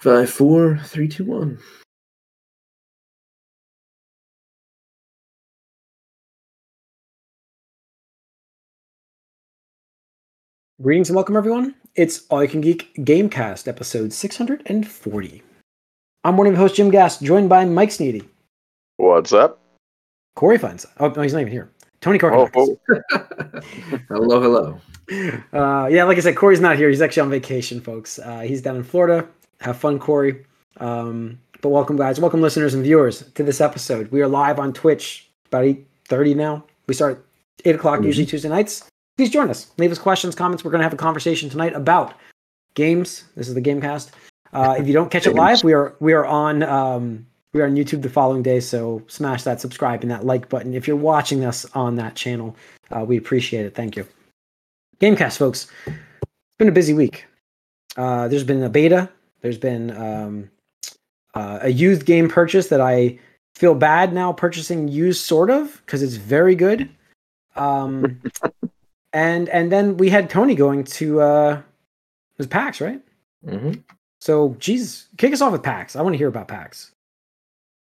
Five, four, three, two, one. Greetings and welcome, everyone. It's All You Can Geek Gamecast, episode 640. I'm one of your host, Jim Gass, joined by Mike Sneedy, What's up? Corey finds. Oh, no, he's not even here. Tony Oh, oh, hello, hello. Uh, yeah, like I said, Corey's not here. He's actually on vacation, folks. Uh, he's down in Florida. Have fun, Corey. Um, but welcome, guys. Welcome, listeners and viewers, to this episode. We are live on Twitch about 8.30 now. We start 8 o'clock, Mhm. usually Tuesday nights. Please join us. Leave us questions, comments. We're going to have a conversation tonight about games. This is the Gamecast. Uh, if you don't catch it live, we are we are on um, we are on YouTube the following day. So smash that subscribe and that like button. If you're watching us on that channel, uh, we appreciate it. Thank you. Gamecast, folks. It's been a busy week. Uh, there's been a beta. There's been um, uh, a used game purchase that I feel bad now purchasing used, sort of, because it's very good. Um, and and then we had Tony going to uh, it was PAX, right? hmm So, geez, kick us off with PAX. I want to hear about PAX.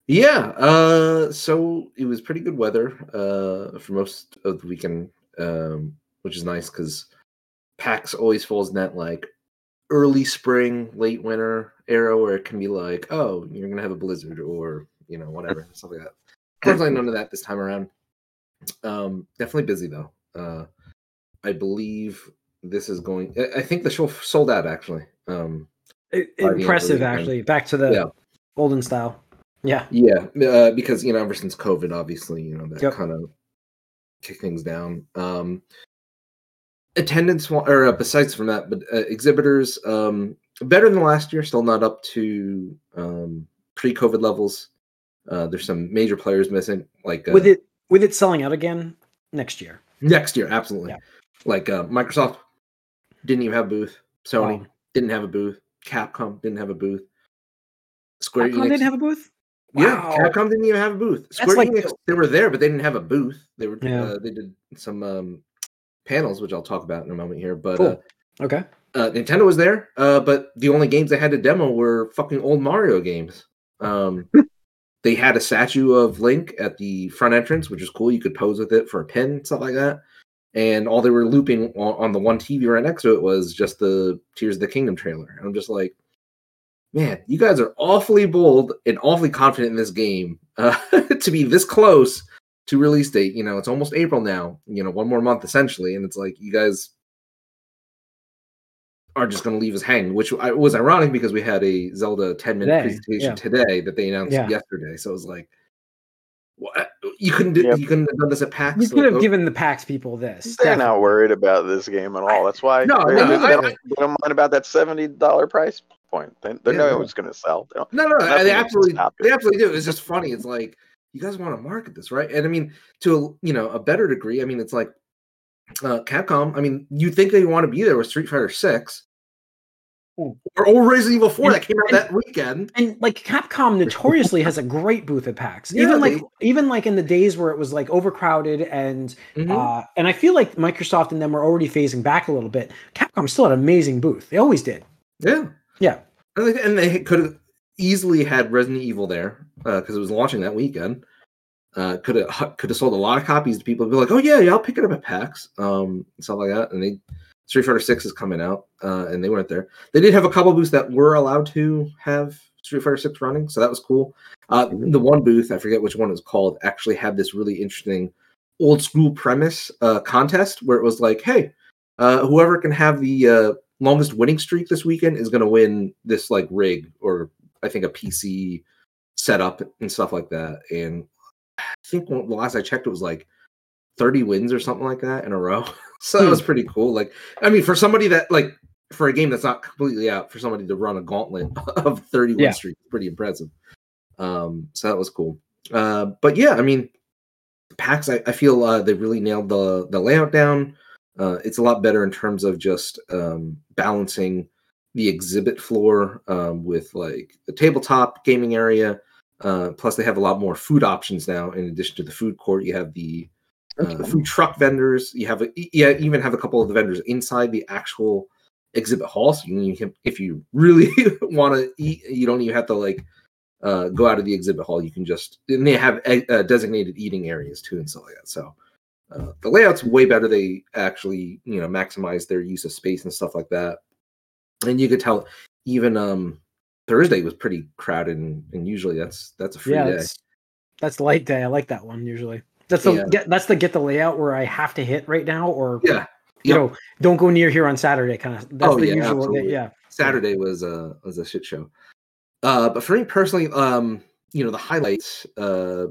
Yeah. Uh, so it was pretty good weather uh, for most of the weekend, um, which is nice because PAX always falls in that like early spring, late winter era where it can be like, oh, you're gonna have a blizzard or you know whatever stuff like that. Fortunately, none of that this time around. Um, definitely busy though. Uh, I believe this is going. I- think the show sold out actually. Um, I- By the end of the impressive, actually. Back to the Yeah. olden style. Yeah. Yeah, uh, because you know, ever since COVID, obviously, you know that Yep. kind of kick things down. Um, attendance, or uh, besides from that, but uh, exhibitors um, better than last year. Still not up to um, pre-COVID levels. Uh, there's some major players missing, like uh, With it with it selling out again next year. next year. Absolutely, Yeah. like uh, Microsoft didn't even have a booth. Sony Wow. didn't have a booth. Capcom didn't have a booth. Square Capcom Enix didn't have a booth? Yeah, Wow. Capcom didn't even have a booth. Square like Enix, the- they were there, but they didn't have a booth. They were Yeah. uh, they did some um, panels, which I'll talk about in a moment here. But Cool. Okay. uh, uh, Nintendo was there, uh, but the only games they had to demo were fucking old Mario games. Um, they had a statue of Link at the front entrance, which is cool. You could pose with it for a pin, stuff like that. And all they were looping on, on the one TV right next to it was just the Tears of the Kingdom trailer. And I'm just like, man, you guys are awfully bold and awfully confident in this game uh, to be this close to release date. You know, it's almost April now. You know, one more month essentially, and it's like you guys are just going to leave us hanging, which was ironic because we had a Zelda 10 minute Today, presentation yeah. today that they announced Yeah. yesterday. So it was like, what? You couldn't do, Yep. you couldn't have done this at PAX. You Like, could have oh, given the PAX people this. They're definitely. not worried about this game at all. That's why No, they, no, they I- don't, they don't mind about that seventy dollar price point. They, they Yeah, know no. it's going to sell. They don't- No, no, they absolutely, they absolutely do. It's just funny. It's like you guys want to market this, right? And I mean, to a, you know a better degree. I mean, it's like uh, Capcom. I mean, you think they want to be there with Street Fighter Six Hmm. or, or Resident Evil Four And- that came out and- that weekend? And like Capcom notoriously has a great booth at PAX. Yeah, even like they- even like in the days where it was like overcrowded and Mhm. uh and I feel like Microsoft and them were already phasing back a little bit. Capcom still had an amazing booth. They always did. yeah, Yeah. and they, and they could have easily had Resident Evil there because it was launching that weekend. Uh, could have could have sold a lot of copies to people. Be like, oh yeah, yeah, I'll pick it up at PAX, um, and stuff like that. And they Street Fighter Six is coming out, uh, and they weren't there. They did have a couple booths that were allowed to have Street Fighter Six running, so that was cool. Uh, the one booth, I forget which one it was called, actually had this really interesting old school premise uh, contest where it was like, hey, uh, whoever can have the uh, longest winning streak this weekend is going to win this like rig or I think a PC setup and stuff like that. And I think when, the last I checked, it was like 30 wins or something like that in a row. so that Hmm. was pretty cool. Like, I mean, for somebody that like for a game that's not completely out, for somebody to run a gauntlet of 30 win Yeah. streak, pretty impressive. Um, so that was cool. Uh, but yeah, I mean, PAX, I, I feel uh, they really nailed the the layout down. Uh, it's a lot better in terms of just um, balancing the exhibit floor um, with like the tabletop gaming area. Uh, plus, they have a lot more food options now. In addition to the food court, you have the uh, food truck vendors. You have a, yeah, even have a couple of the vendors inside the actual exhibit hall. So you, can, if you really want to eat, you don't even have to like uh, go out of the exhibit hall. You can just and they have uh, designated eating areas too and stuff like that. So uh, the layout's way better. They actually you know maximize their use of space and stuff like that. And you could tell even um Thursday was pretty crowded, and, and usually that's that's a free yeah, day. that's, that's light day. I like that one usually. That's the Yeah. get, that's the get the layout where I have to hit right now, or Yeah, you Yep. know, don't go near here on Saturday. Kind of. That's Oh, the yeah, usual. absolutely. Yeah. Saturday was a was a shit show. Uh, but for me personally, um, you know, the highlights uh,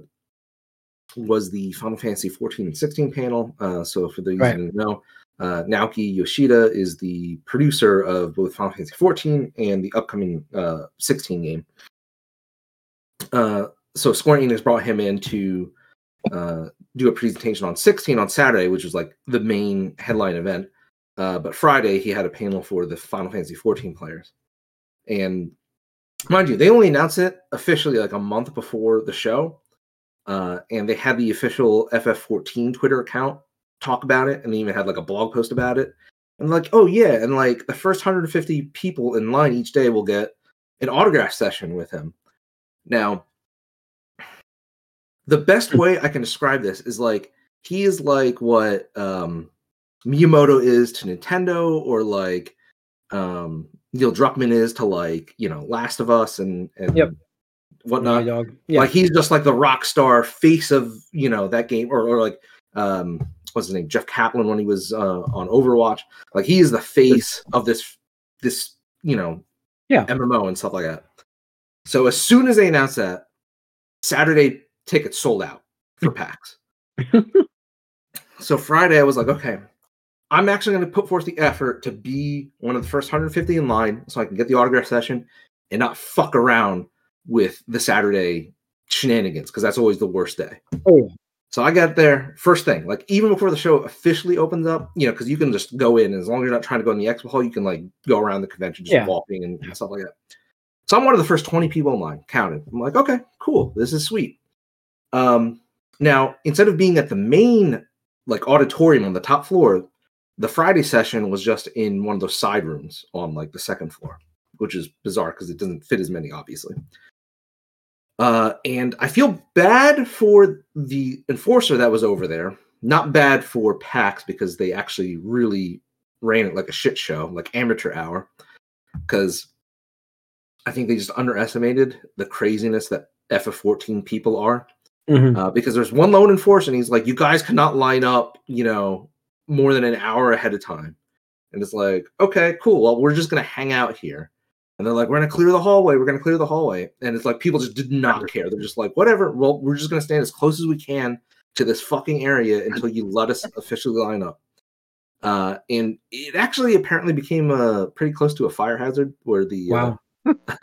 was the Final Fantasy 14 and 16 panel. Uh, so for those Right. who don't know, uh, Naoki Yoshida is the producer of both Final Fantasy 14 and the upcoming uh, 16 game. Uh, so Square Enix brought him in to uh, do a presentation on 16 on Saturday, which was like the main headline event. Uh, but Friday he had a panel for the Final Fantasy 14 players, and mind you, they only announced it officially like a month before the show, uh, and they had the official FF14 Twitter account talk about it, and they even had like a blog post about it. And like, oh yeah, and like the first 150 people in line each day will get an autograph session with him. Now, the best way I can describe this is like he is like what um Miyamoto is to Nintendo or like um Neil Druckmann is to like, you know, Last of Us and and Yep. whatnot. Yeah. Like he's just like the rock star face of, you know, that game or, or like um what's his name? Jeff Kaplan when he was uh on Overwatch. Like he is the face of this this, you know, Yeah. MMO and stuff like that. So as soon as they announced that, Saturday tickets sold out for PAX. so Friday, I was like, okay, I'm actually going to put forth the effort to be one of the first 150 in line so I can get the autograph session and not fuck around with the Saturday shenanigans because that's always the worst day. Oh, So I got there first thing, like even before the show officially opens up, you know, because you can just go in as long as you're not trying to go in the expo hall, you can like go around the convention just Yeah. walking and, and stuff like that. So I'm one of the first 20 people in line, counted. I'm like, okay, cool, this is sweet. Um, now instead of being at the main like auditorium on the top floor, the Friday session was just in one of those side rooms on like the second floor, which is bizarre because it doesn't fit as many, obviously. Uh, and I feel bad for the enforcer that was over there. Not bad for PAX because they actually really ran it like a shit show, like amateur hour. Because I think they just underestimated the craziness that FF14 people are. mhm. Uh, because there's one lone enforcer, and he's like, "You guys cannot line up, you know, more than an hour ahead of time." And it's like, "Okay, cool. Well, we're just gonna hang out here." And they're like, "We're gonna clear the hallway. We're gonna clear the hallway." And it's like people just did not care. They're just like, "Whatever. Well, we're just gonna stand as close as we can to this fucking area until you let us officially line up." Uh, and it actually apparently became uh, pretty close to a fire hazard where the uh, wow.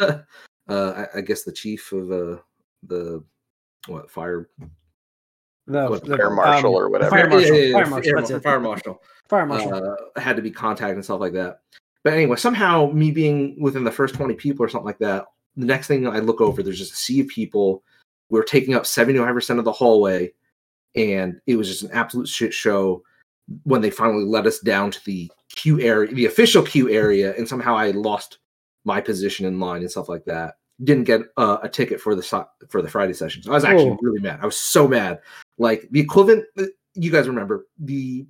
uh, I, I guess the chief of uh, the what fire The, what, the, Fire marshal um, or whatever. Fire marshal. Yeah, yeah, yeah, Fire marshal. air That's mar- it. fire marshal Fire marshal. uh, had to be contacted and stuff like that. But anyway, somehow me being within the first twenty people or something like that, the next thing I look over, there's just a sea of people. We're taking up seventy five percent of the hallway, and it was just an absolute shit show when they finally let us down to the queue area, the official queue area, and somehow I lost my position in line and stuff like that. Didn't get uh, a ticket for the so- for the Friday session. So I was actually Oh. really mad. I was so mad. Like the equivalent, you guys remember the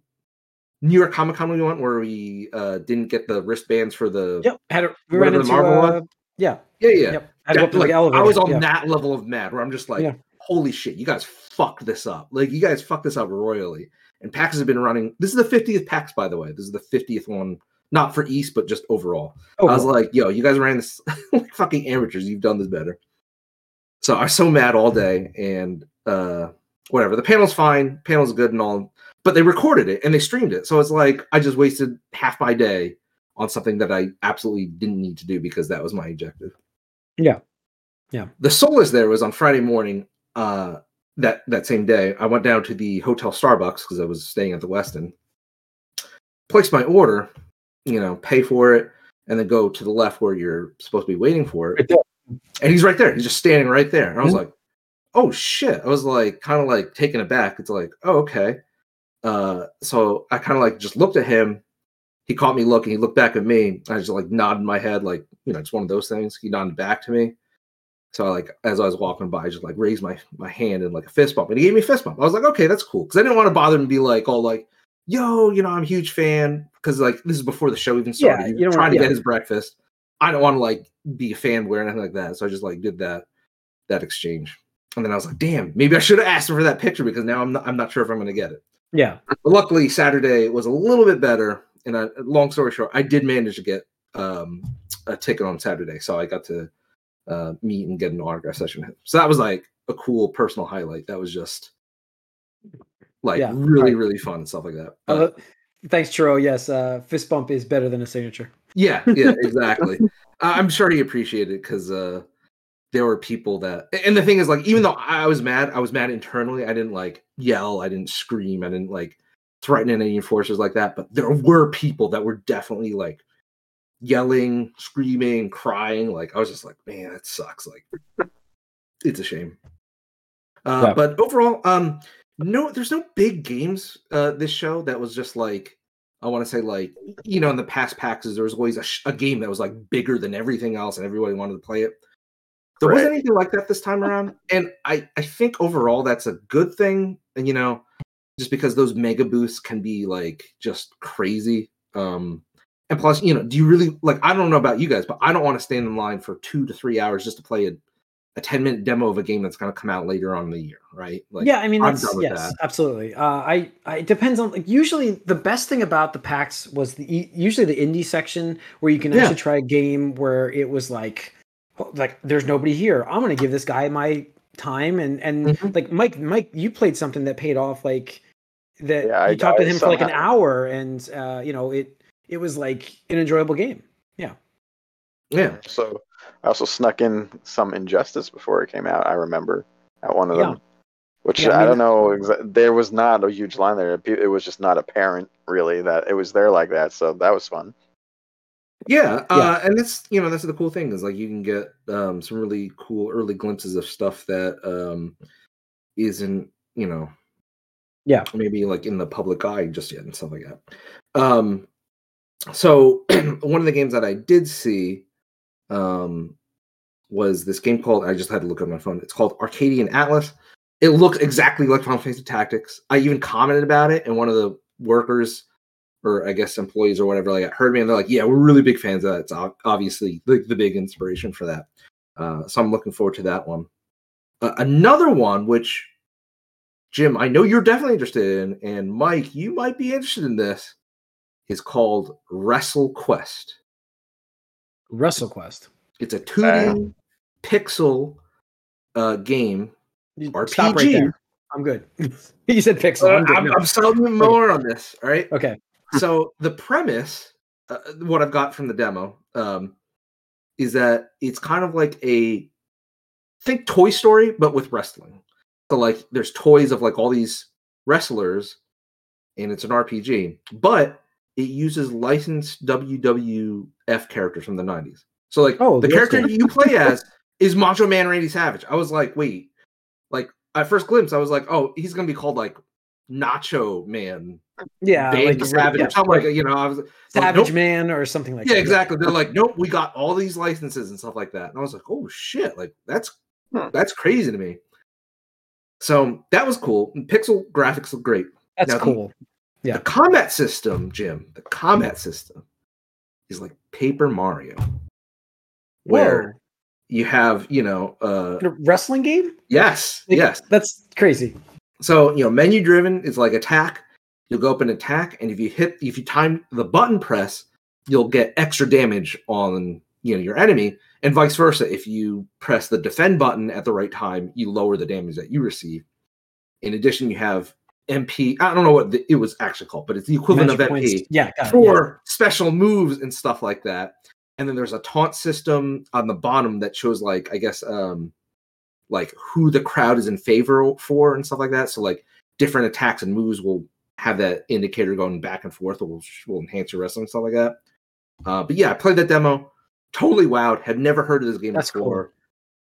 New York Comic Con we went where we uh, didn't get the wristbands for the Yep. Had a, we ran into the Marvel uh, one? yeah. yeah yeah. Yep. Had to go That- up to like. I was on yeah. that level of mad where I'm just like, Yeah. holy shit, you guys fucked this up. Like you guys fucked this up royally. And PAX has been running. This is the 50th PAX, by the way. This is the 50th one, not for East, but just overall. Oh, I was like, yo, you guys ran this like fucking amateurs. You've done this better. So I was so mad all day, and uh whatever. The panel's fine, panel's good and all, but they recorded it and they streamed it. So it's like I just wasted half my day on something that I absolutely didn't need to do because that was my objective. Yeah. Yeah. The solace there was on Friday morning, uh that that same day. I went down to the hotel Starbucks because I was staying at the Westin. Placed my order, you know, pay for it, and then go to the left where you're supposed to be waiting for it Right and he's right there. He's just standing right there. And I was Mhm. like, "Oh shit!" I was like, kind of like taken aback. It's like, "Oh okay." Uh, so I kind of like just looked at him. he caught me looking. He looked back at me. I just like nodded my head, like you know, it's one of those things. He nodded back to me. So I like as I was walking by, I just like raised my my hand and like a fist bump, and he gave me a fist bump. I was like, okay, that's cool, because I didn't want to bother him and be like all like, yo, you know, I'm a huge fan, because like this is before the show even started. Yeah, you know, trying to yeah. get his breakfast. I don't want to like be a fanboy or anything like that. So I just like did that that exchange, and then I was like, damn, maybe I should have asked him for that picture because now I'm not I'm not sure if I'm going to get it. Yeah. But luckily, Saturday was a little bit better. And uh, long story short, I did manage to get um, a ticket on Saturday, so I got to uh, meet and get an autograph session. with him. So that was like a cool personal highlight. That was just like Yeah, really, right. really fun and stuff like that. Uh, thanks, Churro. Yes, uh, fist bump is better than a signature. yeah, yeah, exactly. I- I'm sure he appreciated it because uh, there were people that, and the thing is, like, even though I was mad, I was mad internally. I didn't like yell, I didn't scream, I didn't like threaten any enforcers like that. But there were people that were definitely like yelling, screaming, crying. Like, I was just like, man, that sucks. Like, it's a shame. Uh, Yeah. But overall, um, no, there's no big games uh, this show that was just like I want to say like you know in the past PAX there was always a, sh- a game that was like bigger than everything else and everybody wanted to play it. There wasn't anything like that this time around, and I I think overall that's a good thing. And you know, just because those mega boosts can be like just crazy. Um, and plus, you know, do you really like? I don't know about you guys, but I don't want to stand in line for two to three hours just to play a, a ten minute demo of a game that's going to come out later on in the year, right? Like, yeah, I mean, that's yes, that. absolutely. Uh, I, I it depends on like usually the best thing about the PAX was the usually the indie section where you can Yeah. actually try a game where it was like like there's nobody here. I'm gonna give this guy my time and and Mhm. like Mike Mike you played something that paid off like that Yeah, I- you talked to I him for like an hour and uh, you know it it was like an enjoyable game. yeah, Yeah. So I also snuck in some Injustice before it came out. I remember at one of Yeah. them, which Yeah, I I, don't know. Exa- there was not a huge line there. It it was just not apparent really that it was there like that. So that was fun. Yeah, uh, and that's you know that's the cool thing is like you can get um, some really cool early glimpses of stuff that um, isn't you know Yeah. maybe like in the public eye just yet and stuff like that. Um, so one of the games that I did see um, was this game called I just had to look on my phone. It's called Arcadian Atlas. It looks exactly like Final Fantasy Tactics. I even commented about it, and one of the workers or I guess employees or whatever like heard me and they're like, yeah, we're really big fans of that. It's obviously the, the big inspiration for that. Uh, so I'm looking forward to that one. Uh, another one, which Jim, I know you're definitely interested in, and Mike, you might be interested in this, is called Wrestle Quest. WrestleQuest. It's a 2D pixel uh, game. RPG. Stop right there. I'm good. you said pixel. Uh, I'm good. I'm, I'm selling you more on this. All right. Okay. So the premise uh, what i've got from the demo um, is that it's kind of like a think toy story but with wrestling. So like there's toys of like all these wrestlers and it's an rpg but it uses licensed wwf characters from the 90s so like Oh, the character you play as is macho man randy savage. I was like wait. Like at first glimpse i was like oh he's gonna be called like nacho man Yeah. Big like Savage yeah, like you know. I was like, Savage nope. Man or something like yeah, that. exactly. They're like, nope, we got all these licenses and stuff like that. And I was like, oh shit, like that's Hmm. that's crazy to me. So that was cool. And Pixel graphics look great. That's Now, the- cool. Yeah. The combat system, Jim, the combat system is like Paper Mario, where Whoa. you have, you know, uh A wrestling game? yes, Like, yes. That's crazy. So you know, menu driven is like attack. You'll go up and attack, and if you hit, if you time the button press, you'll get extra damage on you know your enemy, and vice versa. If you press the defend button at the right time, you lower the damage that you receive. In addition, you have MP. I don't know what the, it was actually called, but it's the equivalent Magic of points. MP Yeah. it, for special moves and stuff like that. And then there's a taunt system on the bottom that shows like I guess um like who the crowd is in favor for and stuff like that. So like different attacks and moves will have that indicator going back and forth, will will enhance your wrestling stuff like that. Uh, but yeah, I played that demo, totally wowed. Had never heard of this game That's cool. before.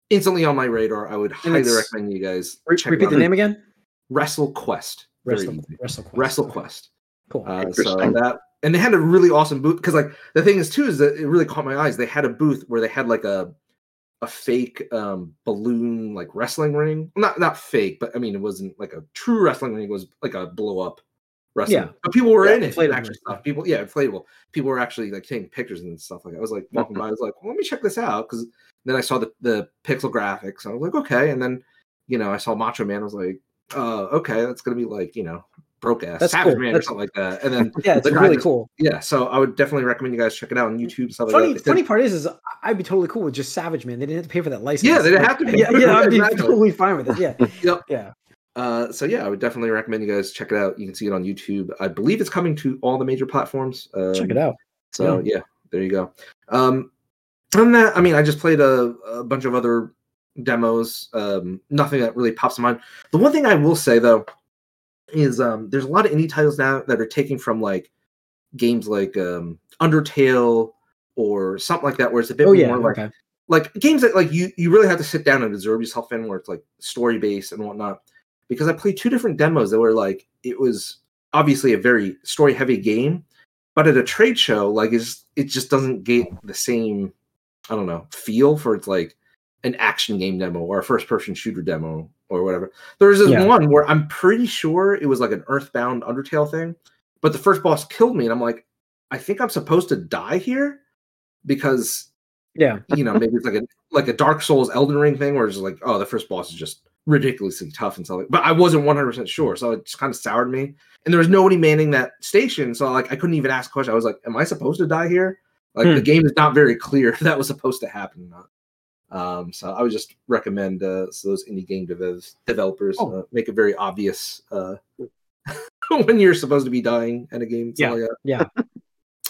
Instantly on my radar. I would highly recommend you guys Re- check it repeat out. the name again. Wrestle Quest. Wrestle. Wrestle Quest. Wrestle Quest. Cool. Uh, so that and they had a really awesome booth because like the thing is too is that it really caught my eyes. They had a booth where they had like a a fake um balloon like wrestling ring. Not not fake, but I mean it wasn't like a true wrestling ring. It was like a blow up wrestling. Yeah. But people were Yeah, in it. inflatable. Actually, stuff. People, yeah, inflatable. People were actually like taking pictures and stuff like that. I was like walking by. I was like, well, let me check this out because then I saw the the pixel graphics. I was like, okay. And then you know I saw Macho Man. I was like, uh, okay, that's gonna be like you know broke ass That's Savage cool. Man or something like that. And then Yeah, it's really just- cool. yeah, so I would definitely recommend you guys check it out on YouTube stuff Funny, like. Funny part is, is I'd be totally cool with just Savage Man. They didn't have to pay for that license. Yeah, they didn't have to pay Yeah, yeah, I'd be Exactly. totally fine with it. Yeah, Yep. yeah. Uh, so yeah, I would definitely recommend you guys check it out. You can see it on YouTube. I believe it's coming to all the major platforms. Um, Check it out. So yeah, there you go. Um, other than that, I mean, I just played a, a bunch of other demos. Um, nothing that really pops to mind. The one thing I will say though is um, there's a lot of indie titles now that are taking from like games like um, Undertale or something like that, where it's a bit Oh yeah, more like okay. like games that like you you really have to sit down and absorb yourself in, where it's like story based and whatnot. Because I played two different demos that were like it was obviously a very story heavy game, but at a trade show, like it's it just doesn't get the same I don't know feel for it's like an action game demo or a first person shooter demo or whatever. There was this Yeah. one where I'm pretty sure it was like an Earthbound Undertale thing, but the first boss killed me, and I'm like, I think I'm supposed to die here because Yeah, you know, maybe it's like a like a Dark Souls Elden Ring thing where it's like, oh, the first boss is just ridiculously tough and stuff. Like, but I wasn't 100 percent sure, so it just kind of soured me. And there was nobody manning that station, so like I couldn't even ask a question. I was like, am I supposed to die here? Like Hmm. the game is not very clear if that was supposed to happen or not. Um, so I would just recommend uh, so those indie game dev- developers Oh. uh, make it very obvious uh, when you're supposed to be dying at a game. like that. yeah.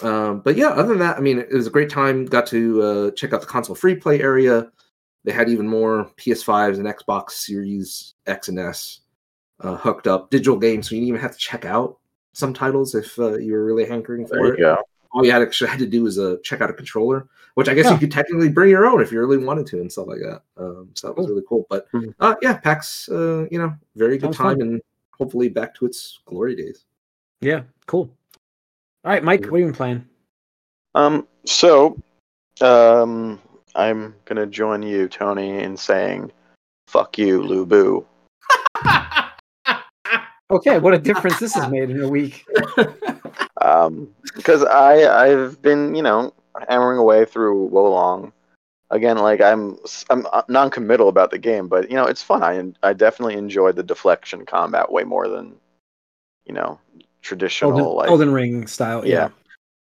Um, but yeah, other than that, I mean, it was a great time. Got to uh, check out the console free play area. They had even more PS5s and Xbox Series X and S uh, hooked up digital games, so you didn't even have to check out some titles if uh, you were really hankering for There you it. go. All you had actually had to do was uh, check out a controller, which I guess Yeah. you could technically bring your own if you really wanted to and stuff like that. Um, so that was really cool. But Mhm. uh, yeah, PAX, uh, you know, very good Sounds fun. time and hopefully back to its glory days. Yeah, cool. All right, Mike, what have you been playing? Um, so, um, I'm gonna join you, Tony, in saying, "Fuck you, Lu Bu." Okay, what a difference this has made in a week. Um, because I I've been you know hammering away through Wo Long. Again, like I'm I'm uh, non-committal about the game, but you know it's fun. I I definitely enjoyed the deflection combat way more than you know traditional Elden, like Ring style. yeah.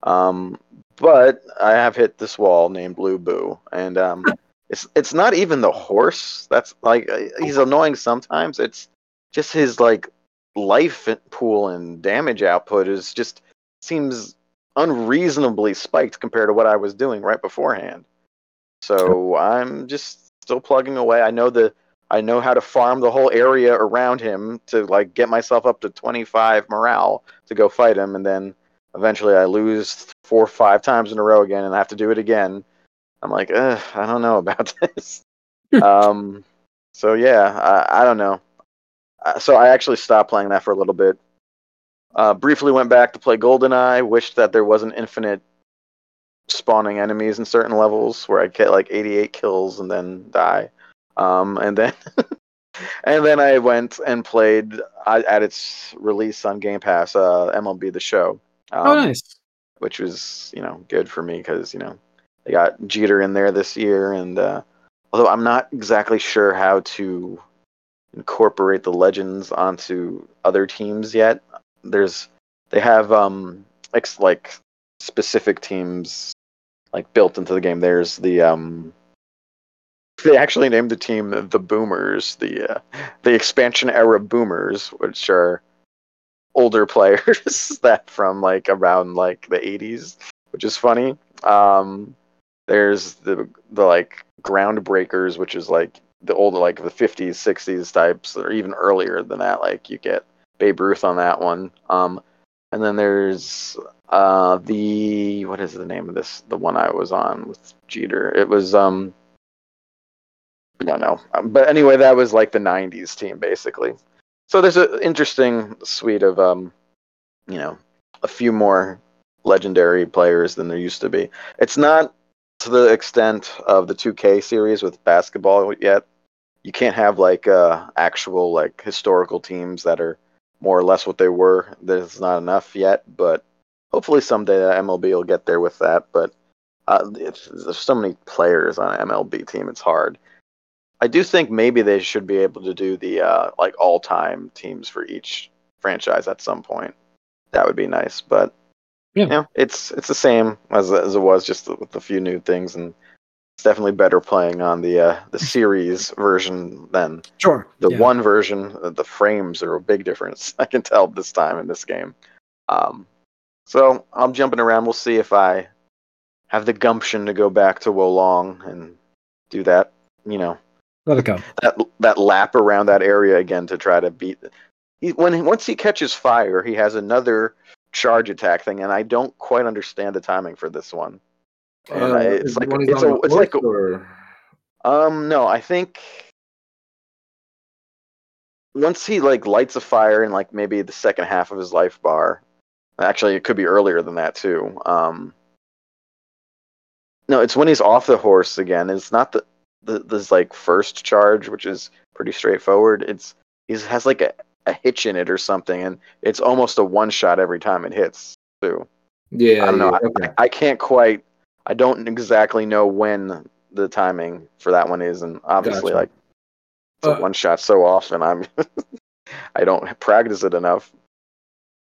Um, but I have hit this wall named Lu Bu, and um, it's it's not even the horse. That's like uh, he's annoying sometimes. It's just his like life pool and damage output is just seems unreasonably spiked compared to what I was doing right beforehand. So I'm just still plugging away. I know the I know how to farm the whole area around him to like get myself up to 25 morale to go fight him, and then eventually I lose four or five times in a row again, and I have to do it again. I'm like, Ugh, I don't know about this. um, so yeah, I, I don't know. Uh, so I actually stopped playing that for a little bit. Uh, briefly went back to play GoldenEye. Wished that there wasn't infinite spawning enemies in certain levels where I'd get like 88 kills and then die. Um, and then and then I went and played at its release on Game Pass, uh, MLB The Show. Um, Oh, nice. which was you know good for me because you know they got Jeter in there this year, and uh, although I'm not exactly sure how to incorporate the legends onto other teams yet, there's they have um ex- like specific teams like built into the game. There's the um they actually named the team the Boomers, the uh, the expansion era Boomers, which are older players that from like around like the 80s, which is funny. Um, there's the the like groundbreakers, which is like the old like the 50s, 60s types, or even earlier than that. Like you get Babe Ruth on that one. Um, and then there's uh the what is the name of this? The one I was on with Jeter. It was um. I don't know, but anyway, that was like the '90s team basically. So there's an interesting suite of um, you know, a few more legendary players than there used to be. It's not to the extent of the 2K series with basketball yet. You can't have like uh, actual like historical teams that are more or less what they were. There's not enough yet, but hopefully someday MLB will get there with that. But uh, there's so many players on an MLB team, it's hard. I do think maybe they should be able to do the uh, like all-time teams for each franchise at some point. That would be nice, but Yeah. you know, it's it's the same as as it was, just with a few new things, and it's definitely better playing on the uh, the series version than Sure. the Yeah. one version. The frames are a big difference. I can tell this time in this game. Um, so I'm jumping around. We'll see if I have the gumption to go back to Wo Long and do that. You know, Let it go. that that lap around that area again to try to beat. He, when once he catches fire, he has another charge attack thing, and I don't quite understand the timing for this one. Uh, I- it's like it's a it's like or- um no, I think once he like lights a fire in like maybe the second half of his life bar. Actually, it could be earlier than that too. Um, no, it's when he's off the horse again. It's not the, the this like first charge, which is pretty straightforward. It's he has like a, a hitch in it or something, and it's almost a one shot every time it hits too. yeah, I don't know. yeah, okay. I can't quite. I don't exactly know when the timing for that one is, and obviously, Gotcha. like it's a Uh, one shot so often. I'm. I don't practice it enough.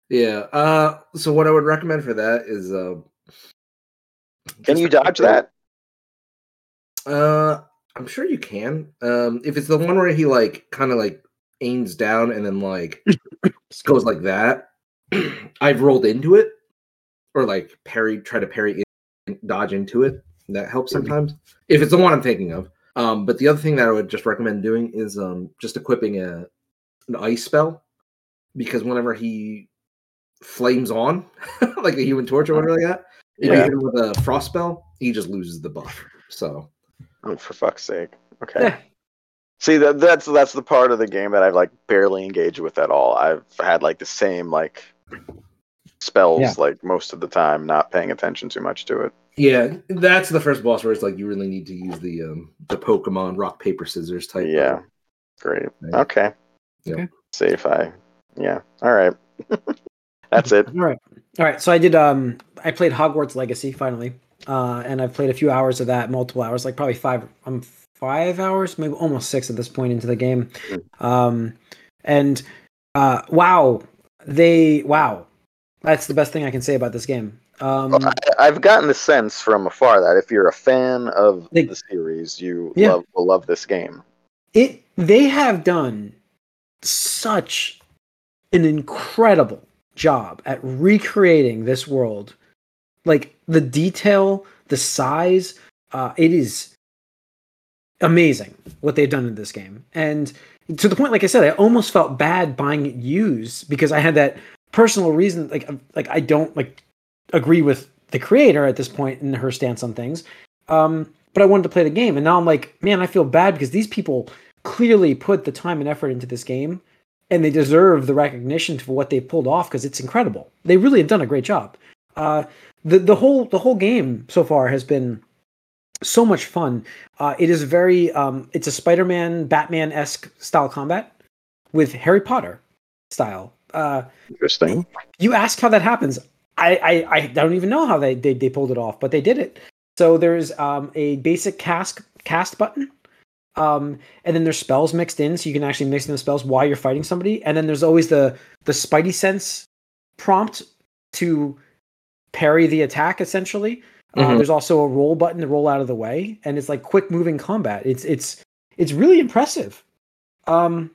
Yeah. Uh, so what I would recommend for that is uh, Can you dodge that? Uh, I'm sure you can. Um, if it's the one where he like kind of like aims down and then like goes like that, I've rolled into it or like parry, try to parry, in, dodge into it. That helps Mhm. sometimes if it's the one I'm thinking of. Um, but the other thing that I would just recommend doing is um just equipping a an ice spell because whenever he flames on like a human torch or whatever like that, if you hit him with a frost spell, he just loses the buff. So Oh, for fuck's sake. Okay. Yeah. See that that's that's the part of the game that I've like barely engaged with at all. I've had like the same like spells Yeah. like most of the time, not paying attention too much to it. Yeah, that's the first boss where it's like you really need to use the um the Pokemon rock paper scissors type. Yeah. Great. Yeah. Okay. Yep. Okay. See if I yeah. All right. that's it. All right. All right. So I did um I played Hogwarts Legacy finally. Uh and I've played a few hours of that, multiple hours, like probably five I'm five hours, maybe almost six at this point into the game. Um and uh wow, they wow. That's the best thing I can say about this game. Um I, I've gotten the sense from afar that if you're a fan of They- the series, you Yeah. love will love this game. it they have done such an incredible job at recreating this world like the detail the size uh it is amazing what they've done in this game. And to the point like i said i almost felt bad buying it used because i had that personal reason like like i don't like agree with the creator at this point in her stance on things. Um but i wanted to play the game and now i'm like man i feel bad because these people clearly put the time and effort into this game and they deserve the recognition for what they pulled off because it's incredible. They really have done a great job. Uh the the whole the whole game so far has been so much fun uh it is very um it's a spider-man batman-esque style combat with harry potter style uh Interesting. you ask how that happens. I, I, I don't even know how they, they they pulled it off, but they did it. So there's um, a basic cast cast button, um, and then there's spells mixed in, so you can actually mix in the spells while you're fighting somebody. And then there's always the the Spidey sense prompt to parry the attack. Essentially, uh, Mhm. there's also a roll button to roll out of the way, and it's like quick moving combat. It's it's it's really impressive. Um,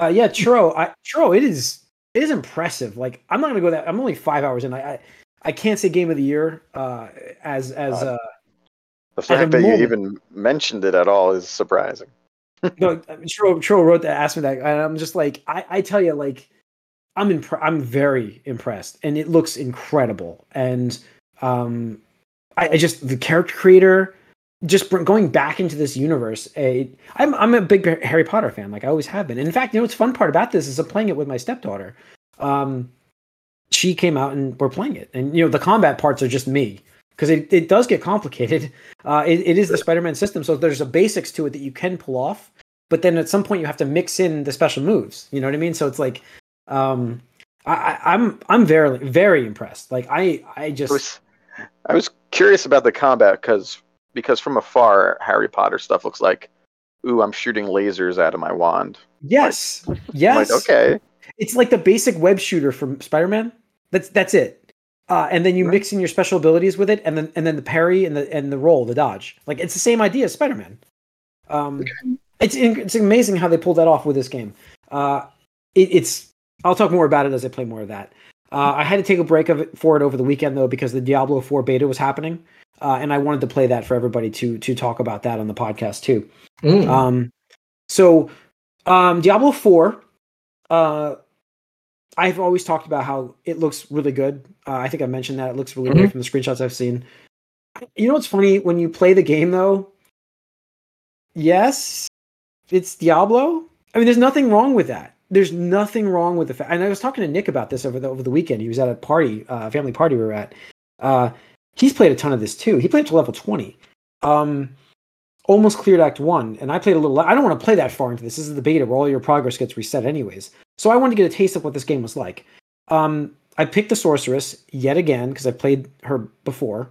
uh, yeah, Churro, I, Churro, it is it is impressive. Like I'm not gonna go that. I'm only five hours in. I I, I can't say game of the year uh, as as Uh, uh, The a fact that moment- you even mentioned it at all is surprising. no. Churro, Churro wrote that, asked me that, and I'm just like, I, I tell you, like, I'm impre- I'm very impressed, and it looks incredible. And um, I, I just the character creator, just going back into this universe. eh, I'm I'm a big Harry Potter fan, like I always have been. And In fact, you know what's fun part about this is I'm playing it with my stepdaughter. Um, she came out and we're playing it. And you know, the combat parts are just me because it, it does get complicated. Uh, it, it is the Spider-Man system, so there's a basics to it that you can pull off, but then at some point you have to mix in the special moves. You know what I mean? So it's like, um, I, I'm I'm very very impressed. Like I I just I was, I was curious about the combat because because from afar, Harry Potter stuff looks like, ooh, I'm shooting lasers out of my wand. yes I'm yes like, okay, It's like the basic web shooter from Spider-Man. That's that's it. Uh, and then you Right. mix in your special abilities with it, and then and then the parry and the and the roll, the dodge. Like it's the same idea as Spider-Man. Um, it's it's amazing how they pulled that off with this game. Uh, it, it's I'll talk more about it as I play more of that. Uh, I had to take a break of it for it over the weekend though because the Diablo 4 beta was happening, uh, and I wanted to play that for everybody to to talk about that on the podcast too. Mm. Um, so um, Diablo Four, uh, I've always talked about how it looks really good. Uh, I think I mentioned that it looks really good from the screenshots I've seen. You know what's funny when you play the game though? Yes, it's Diablo. I mean, there's nothing wrong with that. There's nothing wrong with the fact. And I was talking to Nick about this over the over the weekend. He was at a party, uh, family party we were at. Uh, he's played a ton of this too. He played to level twenty. Um, almost cleared Act One, and I played a little. I don't want to play that far into this. This is the beta where all your progress gets reset, anyways. So I wanted to get a taste of what this game was like. Um, I picked the sorceress yet again because I played her before,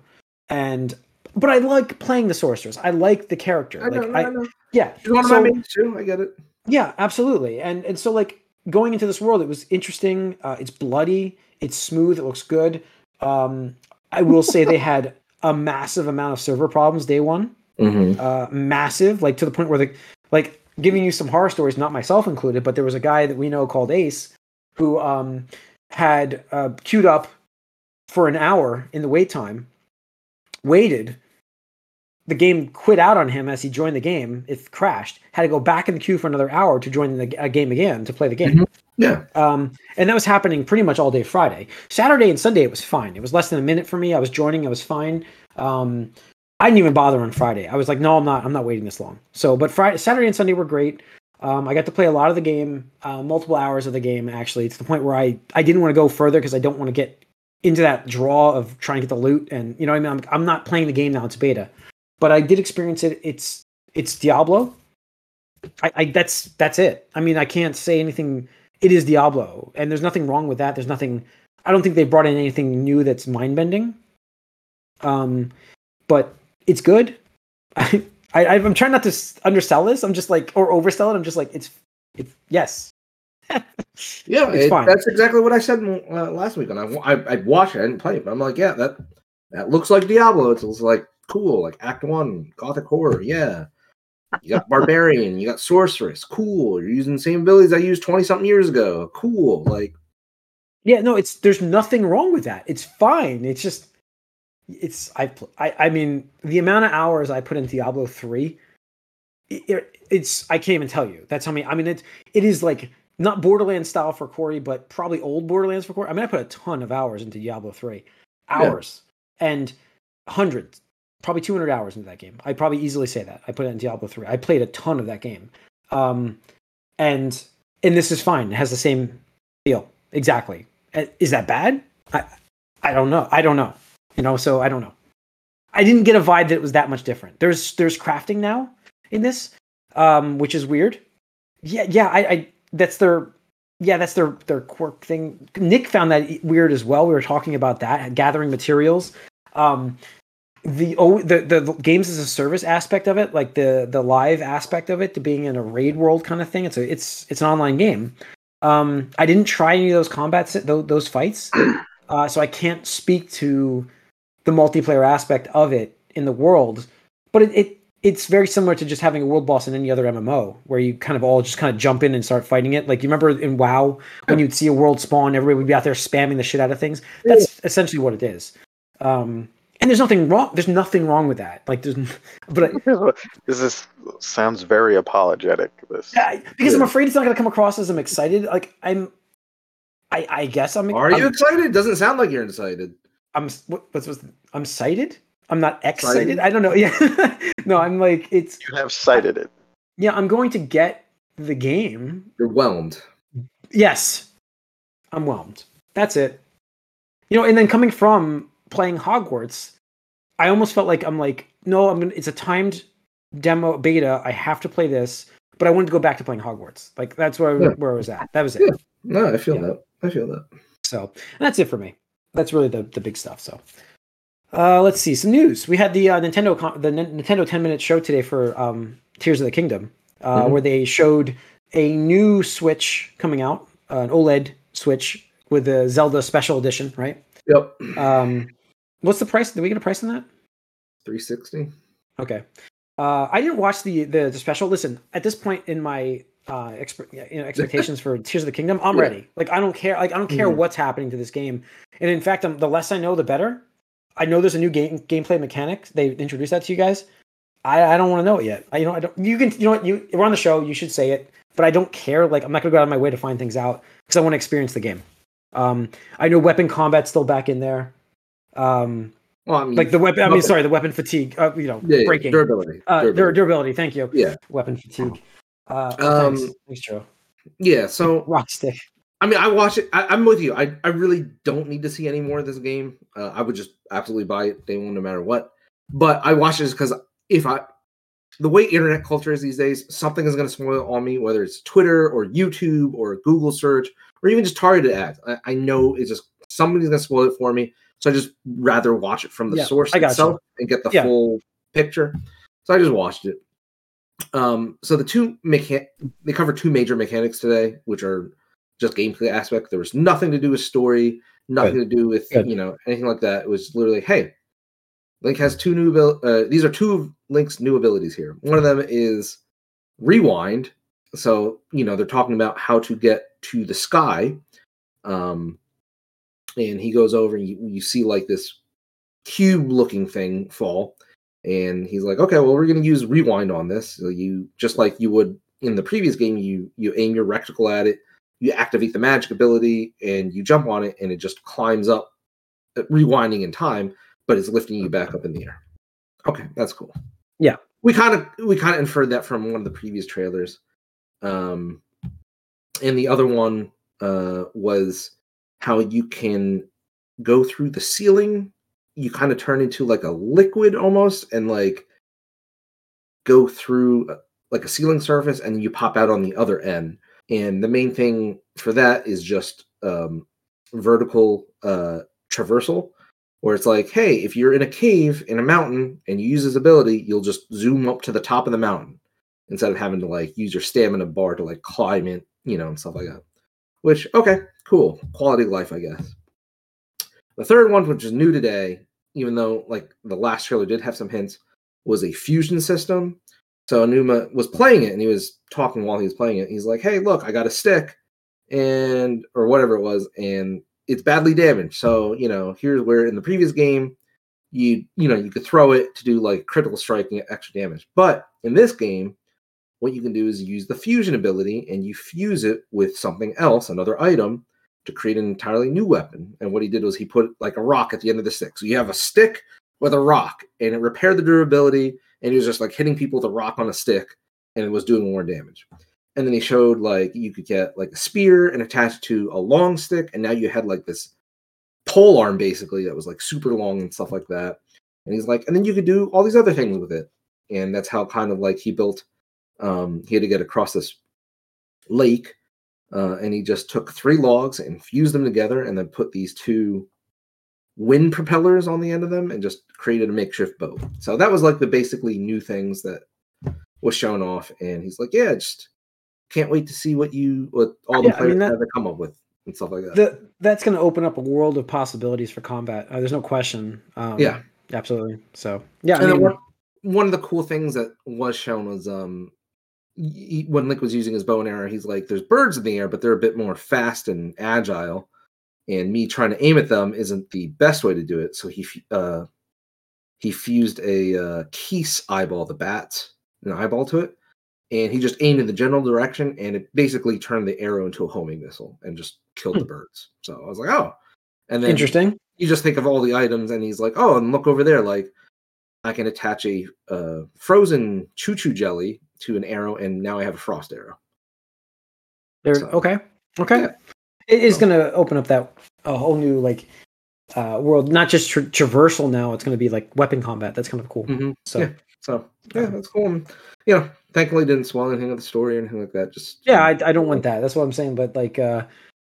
and but I like playing the sorceress. I like the character. I know, like, I, I know. yeah, She's one of so- my mains too. I get it. Yeah, absolutely. And and so like going into this world, it was interesting. Uh, it's bloody. It's smooth. It looks good. Um, I will say they had a massive amount of server problems day one Mm-hmm. uh, massive, like to the point where the like giving you some horror stories, not myself included, but there was a guy that we know called Ace who um, had uh, queued up for an hour in the wait time, waited. The game quit out on him as he joined the game. It crashed. Had to go back in the queue for another hour to join the uh, game again to play the game. Yeah. Um, and that was happening pretty much all day Friday. Saturday and Sunday, it was fine. It was less than a minute for me. I was joining. I was fine. Um, I didn't even bother on Friday. I was like, no, I'm not. I'm not waiting this long. So, but Friday, Saturday, and Sunday were great. Um, I got to play a lot of the game, uh, multiple hours of the game actually, to the point where I I didn't want to go further because I don't want to get into that draw of trying to get the loot. And you know, what I mean, I'm I'm not playing the game now. It's beta, but I did experience it. It's it's Diablo. I, I that's that's it. I mean, I can't say anything. It is Diablo, and there's nothing wrong with that. There's nothing. I don't think they brought in anything new that's mind bending. Um, but it's good. I, I I'm trying not to undersell this. I'm just like or oversell it. I'm just like it's it's yes. Yeah, It's it- fine. that's exactly what I said uh, last week. And I, I, I watched it, I didn't play it, but I'm like, yeah, that that looks like Diablo. It's, it's like cool, like Act One, Gothic horror. Yeah, you got barbarian, you got sorceress. Cool. You're using the same abilities I used twenty something years ago. Cool. Like, Yeah, no, it's there's nothing wrong with that. It's fine. It's just it's I I I mean the amount of hours I put in Diablo three, it, it- it's I can't even tell you. That's how many. I mean it it is like not Borderlands style for Corey, but probably old Borderlands for Corey. I mean I put a ton of hours into Diablo three, hours and hundreds, probably two hundred hours into that game. I probably easily say that I put it in Diablo three. I played a ton of that game, um, and and this is fine. It has the same feel exactly. Uh, Is that bad? I I don't know. I don't know. You know, so I don't know. I didn't get a vibe that it was that much different. There's there's crafting now in this, um, which is weird. Yeah, yeah. I, I that's their yeah that's their their quirk thing. Nick found that weird as well. We were talking about that gathering materials. Um, the oh the, the the games as a service aspect of it, like the the live aspect of it, to being in a raid world kind of thing. It's a it's it's an online game. Um, I didn't try any of those combats those, those fights, uh, so I can't speak to the multiplayer aspect of it in the world. But it, it it's very similar to just having a world boss in any other MMO, where you kind of all just kind of jump in and start fighting it. Like you remember in WoW when you'd see a world spawn, everybody would be out there spamming the shit out of things. That's essentially what it is. Um, and there's nothing wrong. There's nothing wrong with that. Like there's, but I, this is sounds very apologetic. This I- because I'm afraid it's not going to come across as I'm excited. Like I'm, I I guess I'm. are I'm, you excited? Doesn't sound like you're excited. I'm what, what's, what's I'm cited. I'm not excited. Excited? I don't know. Yeah, no, I'm like it's you have cited it. yeah. I'm going to get the game. You're whelmed. Yes, I'm whelmed. That's it. you know, and then coming from playing Hogwarts, I almost felt like I'm like, no, I'm gonna. It's a timed demo beta. I have to play this, but I wanted to go back to playing Hogwarts. Like that's where Yeah. where I was at. That was it. Yeah. No, I feel Yeah. that. I feel that. So that's it for me. That's really the the big stuff. So. Uh, let's see some news. We had the uh, Nintendo con- the Nin- Nintendo 10 minute show today for um, Tears of the Kingdom, uh, Mhm. where they showed a new Switch coming out, uh, an OLED Switch with the Zelda Special Edition, right? Yep. Um, what's the price? Did we get a price on that? 360. Okay. Uh, I didn't watch the, the the special. Listen, at this point in my uh expe- you know, expectations for Tears of the Kingdom, I'm Yeah. ready. Like I don't care. Like I don't care Mhm. what's happening to this game. And in fact, um, the less I know, the better. I know there's a new game gameplay mechanic. They introduced that to you guys. I, I don't want to know it yet. I you know I don't. You can you know what you we're on the show. You should say it, but I don't care. Like I'm not gonna go out of my way to find things out because I want to experience the game. Um, I know weapon combat's still back in there. Um, Well, I mean, like the weapon. I mean, sorry, the weapon fatigue. Uh, you know, yeah, breaking. durability. Uh, dur- durability. durability. Thank you. Yeah. Weapon fatigue. Uh, Um, thanks. Thanks, Joe. Yeah. So Rock stick. I mean, I watch it. I, I'm with you. I, I really don't need to see any more of this game. Uh, I would just absolutely buy it day one, no matter what. But I watch this because if I, the way internet culture is these days, something is going to spoil on me, whether it's Twitter or YouTube or Google search or even just targeted ads. I, I know it's just somebody's going to spoil it for me. So I just rather watch it from the Yeah, source I gotcha. itself and get the Yeah. full picture. So I just watched it. Um, so the two mechan- they cover two major mechanics today, which are just gameplay aspect. There was nothing to do with story, nothing to do with Good. you know anything like that. It was literally, hey, Link has two new abil- uh, these are two of Link's new abilities here. One of them is rewind. So you know they're talking about how to get to the sky, um, and he goes over and you, you see like this cube-looking thing fall, and he's like, okay, well we're gonna use rewind on this. So you just like you would in the previous game, you you aim your reticle at it, you activate the magic ability, and you jump on it, and it just climbs up, uh, rewinding in time, but it's lifting you back up in the air. Okay, that's cool. Yeah. we kind of we kind of inferred that from one of the previous trailers, um, and the other one uh, was how you can go through the ceiling. You kind of turn into like a liquid almost, and like go through uh, like a ceiling surface, and you pop out on the other end. And the main thing for that is just um, vertical uh, traversal, where it's like, hey, if you're in a cave in a mountain and you use this ability, you'll just zoom up to the top of the mountain instead of having to like use your stamina bar to like climb it, you know, and stuff like that. Which, okay, cool. Quality of life, I guess. The third one, which is new today, even though like the last trailer did have some hints, was a fusion system. So Aonuma was playing it and he was talking while he was playing it. He's like, Hey, look, I got a stick and or whatever it was, and it's badly damaged. So, you know, here's where in the previous game you you know you could throw it to do like critical strike and extra damage. But in this game, what you can do is use the fusion ability and you fuse it with something else, another item, to create an entirely new weapon. And what he did was he put like a rock at the end of the stick. So you have a stick with a rock, and it repaired the durability, and he was just like hitting people with a rock on a stick, and it was doing more damage. And then he showed like you could get like a spear and attach it to a long stick, and now you had like this pole arm basically that was like super long and stuff like that. And he's like, and then you could do all these other things with it. And that's how kind of like he built um he had to get across this lake uh, and he just took three logs and fused them together and then put these two wind propellers on the end of them and just created a makeshift boat. So that was like the basically new things that was shown off. And he's like, yeah, just can't wait to see what you what all the Yeah, I players mean, that- have to come up with and stuff like that. The, that's going to open up a world of possibilities for combat. Uh, there's no question. Um, Yeah. absolutely. So yeah, I mean, one, one of the cool things that was shown was um y- when Link was using his bow and arrow, he's like, "There's birds in the air, but they're a bit more fast and agile." And me trying to aim at them isn't the best way to do it. So he uh, he fused a uh, Keese eyeball, the bat, an eyeball to it, and he just aimed in the general direction, and it basically turned the arrow into a homing missile and just killed the birds. So I was like, "Oh." And then interesting. you just think of all the items and he's like oh and look over there like i can attach a uh, frozen Chuchu jelly to an arrow and now i have a frost arrow There. So- okay. Okay. Yeah. It is So- going to open up that a whole new like uh, world, not just tra- traversal now. It's going to be like weapon combat. That's kind of cool. Mhm. So Yeah. So yeah, that's cool. And, you know, thankfully didn't spoil anything of the story or anything like that. Just yeah, I, I don't want that. That's what I'm saying. But like, uh,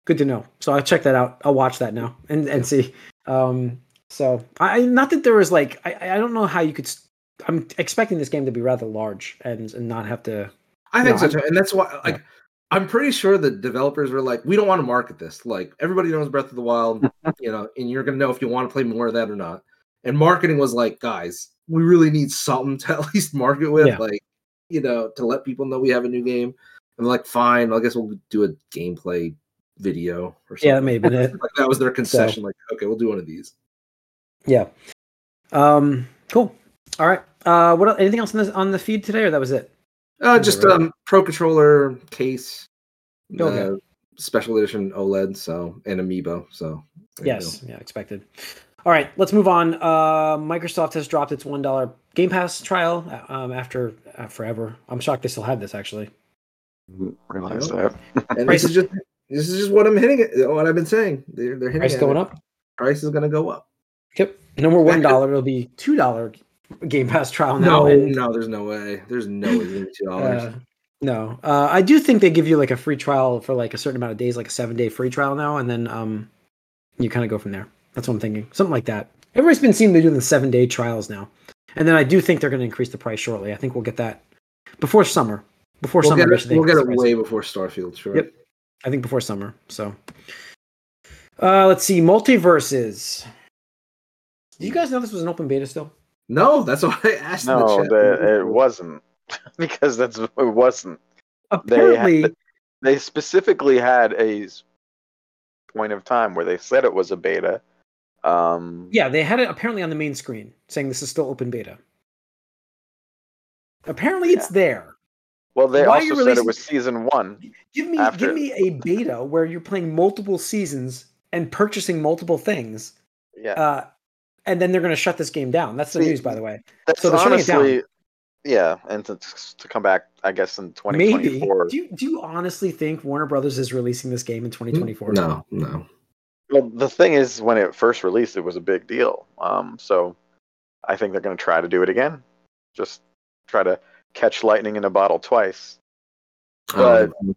good to know. So I'll check that out. I'll watch that now and and see. Um, so I not that there was like I I don't know how you could. I'm expecting this game to be rather large and and not have to. I think No, so too. And that's why like I'm pretty sure the developers were like, we don't want to market this. Like everybody knows Breath of the Wild, you know, and you're gonna know if you want to play more of that or not. And marketing was like, guys, we really need something to at least market with, Yeah. like, you know, to let people know we have a new game. And like, fine, I guess we'll do a gameplay video or something. Yeah, that may have been it. like that was their concession. Like, okay, we'll do one of these. Yeah. Um. Cool. All right. Uh. What? el- Anything else on this on the feed today, or that was it? Uh, just right. um, Pro Controller case, Okay. uh, special edition OLED, so and Amiibo. So there you go. Yes. Yeah. Expected. All right. Let's move on. Uh. Microsoft has dropped its one dollar Game Pass trial. uh, Um. After uh, forever. I'm shocked they still have this. Actually. Realize that. And this is just this is just what I'm hitting. It, what I've been saying. They're they're hitting Price at going it. up. Price is going to go up. Yep. No more one dollar. It'll be two dollar Game Pass trial No, now. and, no, there's no way. There's no way. it's gonna be Two dollars. uh, no. Uh, I do think they give you like a free trial for like a certain amount of days, like a seven day free trial now, and then um, you kind of go from there. That's what I'm thinking. Something like that. Everybody's been seeing they're doing the seven day trials now, and then I do think they're going to increase the price shortly. I think we'll get that before summer. Before we'll summer, get it. We'll get it way before Starfield. Sure. Yep. I think before summer. So, uh, let's see. MultiVersus. Do you guys know this was an open beta still? No, that's why I asked. in the No, chat. the, it wasn't because that's it wasn't. They Apparently, had, they specifically had a point of time where they said it was a beta. Um, Yeah, they had it apparently on the main screen saying this is still open beta. Apparently, it's there. Well, they Why also said it was season one. Give me, After- give me a beta where you're playing multiple seasons and purchasing multiple things, Yeah, uh, and then they're going to shut this game down. That's the See, news, by the way. that's so they're shutting it down. honestly. Yeah, and to, to come back, I guess in Maybe. 2024. Do you, do you honestly think Warner Brothers is releasing this game in 2024? No, no. Well, the thing is, when it first released, it was a big deal. Um, so I think they're going to try to do it again. Just try to catch lightning in a bottle twice. But- Um,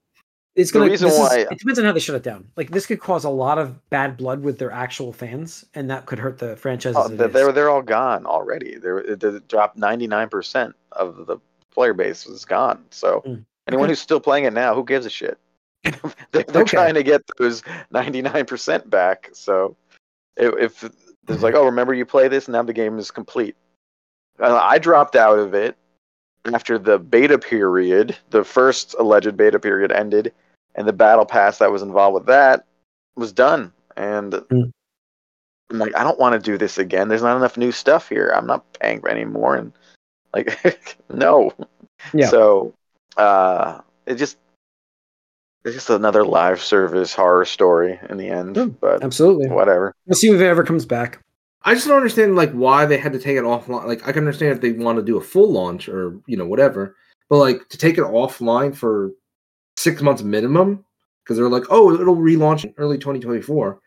It's going to. reason why- it depends on how they shut it down. Like this could cause a lot of bad blood with their actual fans, and that could hurt the franchise. Oh, they're, they're all gone already. They're it dropped 99% of the player base is gone. So Mm, anyone okay. who's still playing it now, who gives a shit? they're they're Okay. trying to get those 99% back. So if, if there's like, oh, remember you play this, now the game is complete. Uh, I dropped out of it after the beta period, the first alleged beta period ended, and the battle pass that was involved with that was done. And Mm. I'm like, I don't want to do this again. There's not enough new stuff here. I'm not paying for any more. And like, no. Yeah. So, uh, it just it's just another live service horror story in the end. Yeah, but Absolutely. whatever. We'll see if it ever comes back. I just don't understand like why they had to take it offline. Like I can understand if they want to do a full launch or you know whatever, but like to take it offline for six months minimum because they're like, oh, it'll relaunch in early 2024.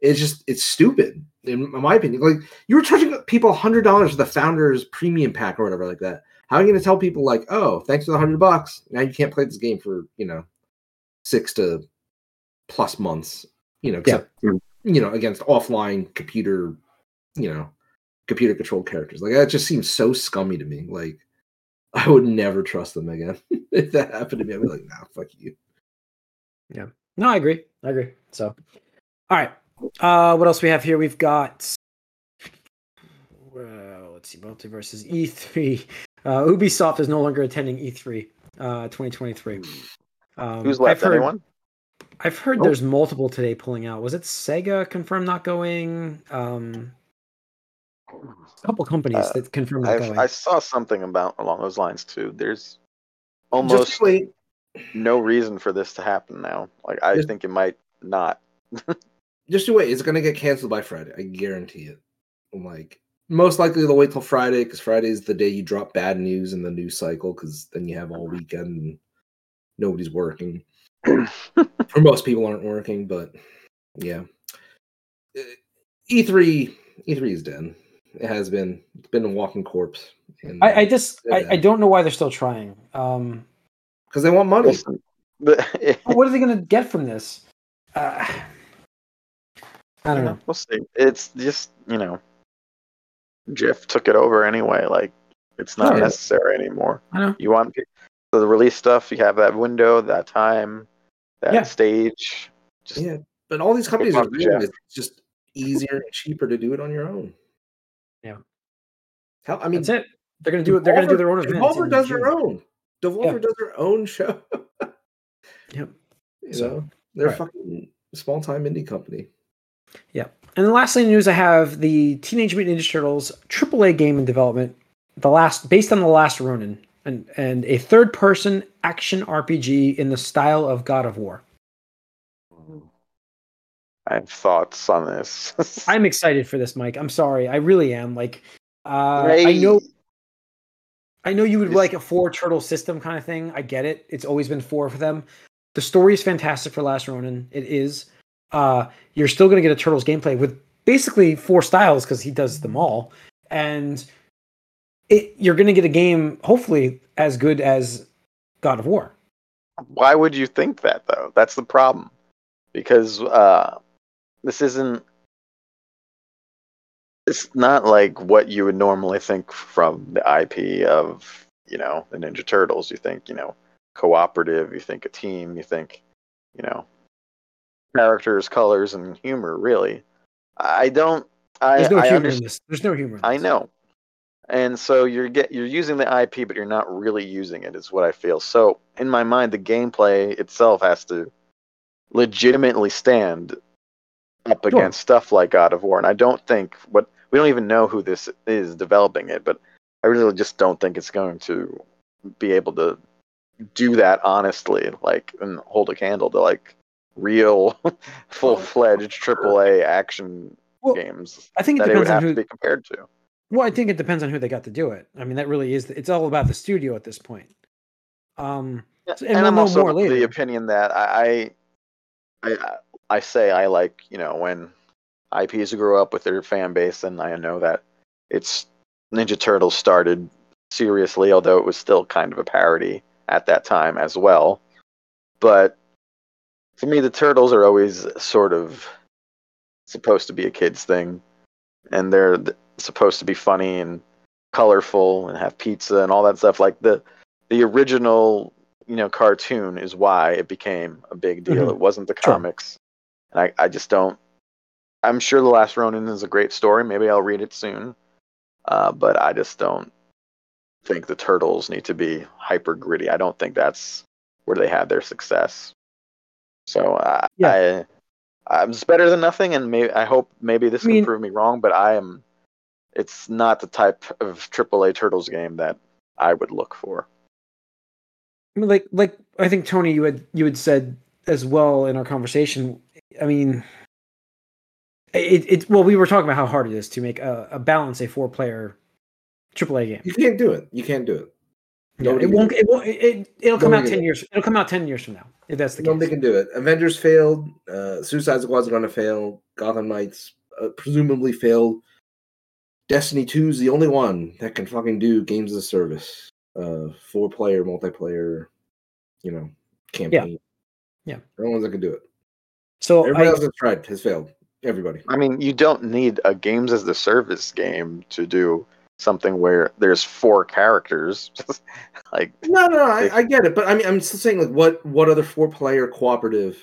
It's just it's stupid in my opinion. Like you were charging people hundred dollars for the founders premium pack or whatever like that. How are you going to tell people like, oh, thanks for the hundred bucks, now you can't play this game for you know six to plus months, you know, Yeah. you know against offline computer you know, computer controlled characters. Like that just seems so scummy to me. Like I would never trust them again. if that happened to me, I'd be like, nah, fuck you. Yeah. No, I agree. I agree. So, all right. Uh, what else we have here? We've got. Well, let's see. MultiVersus E3. Uh, Ubisoft is no longer attending E3 uh, 2023. Um, Who's I've left? heard, Anyone? I've heard Nope. there's multiple today pulling out. Was it Sega confirmed not going? Um, a couple companies Uh, that confirmed going. I saw something about along those lines too. There's almost no reason for this to happen now. Like I Just- think it might not. Just you wait. It's gonna get canceled by Friday. I guarantee it. I'm like most likely they'll wait till Friday because Friday is the day you drop bad news in the news cycle because then you have all weekend and nobody's working. or most people aren't working, but yeah. Uh, E3 E3 is dead. It has been. It's been a walking corpse. And, I, I just I, Yeah. I don't know why they're still trying. Um, because they want money. Listen, the- what are they going to get from this? Uh, I don't know. We'll see. It's just you know, Geoff took it over anyway. Like it's not yeah. necessary anymore. I know. You want so the release stuff. You have that window, that time, that Yeah. stage. Just Yeah, but all these companies are doing It's just easier and cheaper to do it on your own. Yeah. Hell, I mean, That's it. They're going to do it. They're going to do their own events. Devolver does June. their own. Devolver does their own show. Yep. You So, know, they're a right. fucking small time indie company. Yeah. And the last thing in news I have the Teenage Mutant Ninja Turtles AAA game in development, the last based on the last Ronin, and and a third person action RPG in the style of God of War. I have thoughts on this. I'm excited for this, Mike. I'm sorry, I really am. Like, uh, I know I know you would This- like a four turtle system kind of thing. I get it. It's always been four for them. The story is fantastic for Last Ronin. It is. Uh, you're still going to get a turtles gameplay with basically four styles because he does them all, and it, you're going to get a game hopefully as good as God of War. Why would you think that though? That's the problem. Because uh, this isn't. It's not like what you would normally think from the IP of you know the Ninja Turtles. You think you know cooperative. You think a team. You think you know characters, colors, and humor. Really, I don't. I, There's no I humor understand. in this. There's no humor. In I know. And so you're get you're using the IP, but you're not really using it. Is what I feel. So in my mind, the gameplay itself has to legitimately stand up Sure. against stuff like God of War. And I don't think what we don't even know who this is developing it, but I really just don't think it's going to be able to do that honestly, like and hold a candle to like real full fledged AAA action Well, games I think it that it depends on who. to be compared to. Well, I think it depends on who they got to do it. I mean, that really is. It's all about the studio at this point. Um, Yeah, So- and, and we'll I'm also more of later. the opinion that I, I, I, I say I like you know when IPs grow up with their fan base, and I know that it's Ninja Turtles started seriously, although it was still kind of a parody at that time as well. But for me, the Turtles are always sort of supposed to be a kids thing, and they're th- supposed to be funny and colorful and have pizza and all that stuff. Like the the original you know cartoon is why it became a big deal. Mhm. It wasn't the Sure. comics, and I I just don't. I'm sure the Last Ronin is a great story. Maybe I'll read it soon, uh, but I just don't think the turtles need to be hyper gritty. I don't think that's where they had their success. So uh, I, I'm it's better than nothing, and maybe I hope maybe this I mean- can prove me wrong. But I am, it's not the type of AAA turtles game that I would look for. I mean, like, like I think Tony, you had you had said as well in our conversation. I mean, it it well, we were talking about how hard it is to make a, a balance a four player AAA game. You can't do it. You can't do it. Yeah, Nobody it won't. It won't. It, it, it'll come out ten it. years. It'll come out ten years from now if that's the Nobody case. can do it. Avengers failed. Uh, Suicide Squad's going to fail. Gotham Knights uh, presumably failed. Destiny 2 is the only one that can fucking do games as a service. Uh, four player, multiplayer, you know, campaign. Yeah. The only ones that can do it. So Everybody I, else that's tried has failed. Everybody. I mean, you don't need a games as the service game to do something where there's four characters. like, No, no, If- I, I get it, but I mean, I'm still saying like, what what other four player cooperative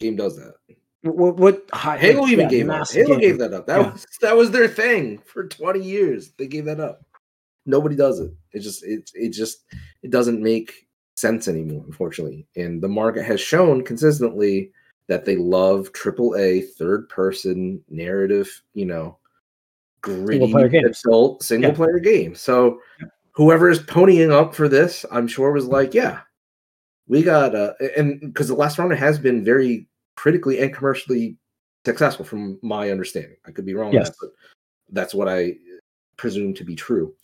game does that? what, what Halo like, even yeah, gave up. Halo game. gave that up. That Yeah. was that was their thing for 20 years. They gave that up. Nobody does it. It just it it just it doesn't make sense anymore, unfortunately. And the market has shown consistently that they love AAA third person narrative, you know, gritty player games. adult single Yeah. player game. So whoever is ponying up for this, I'm sure was like, yeah, we got uh and because the last Ronin has been very critically and commercially successful from my understanding. I could be wrong Yes. that, but that's what I presume to be true.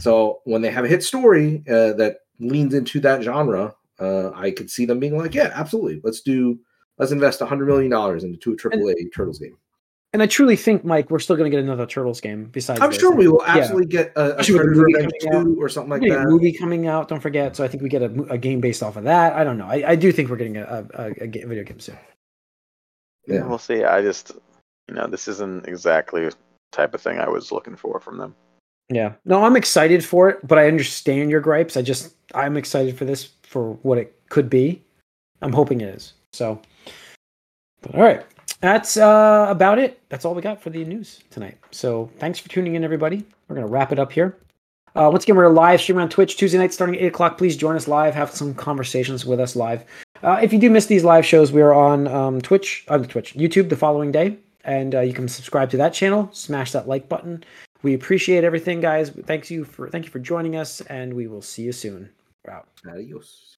So when they have a hit story uh, that leans into that genre, uh, I could see them being like, yeah, absolutely. Let's do let's invest hundred million dollars into a AAA Turtles game. And I truly think, Mike, we're still going to get another Turtles game besides. I'm this. sure we will Yeah. absolutely get a, a Especially with the Shredder's movie Revenge coming 2 or something like We're a that. movie coming out. Don't forget. So I think we get a, a game based off of that. I don't know. I, I do think we're getting a, a, a, a video game soon. Yeah. We'll see. I just, you know, this isn't exactly the type of thing I was looking for from them. Yeah. No, I'm excited for it, but I understand your gripes. I just I'm excited for this for what it could be. I'm hoping it is. So but all right. That's uh, about it. That's all we got for the news tonight. So thanks for tuning in, everybody. We're gonna wrap it up here. Uh, once again, we're live stream on Twitch Tuesday night starting at 8 o'clock. Please join us live. Have some conversations with us live. Uh, if you do miss these live shows, we are on um, Twitch, on Twitch, YouTube the following day, and uh, you can subscribe to that channel. Smash that like button. We appreciate everything, guys. Thanks you for thank you for joining us, and we will see you soon. We're out. Adios.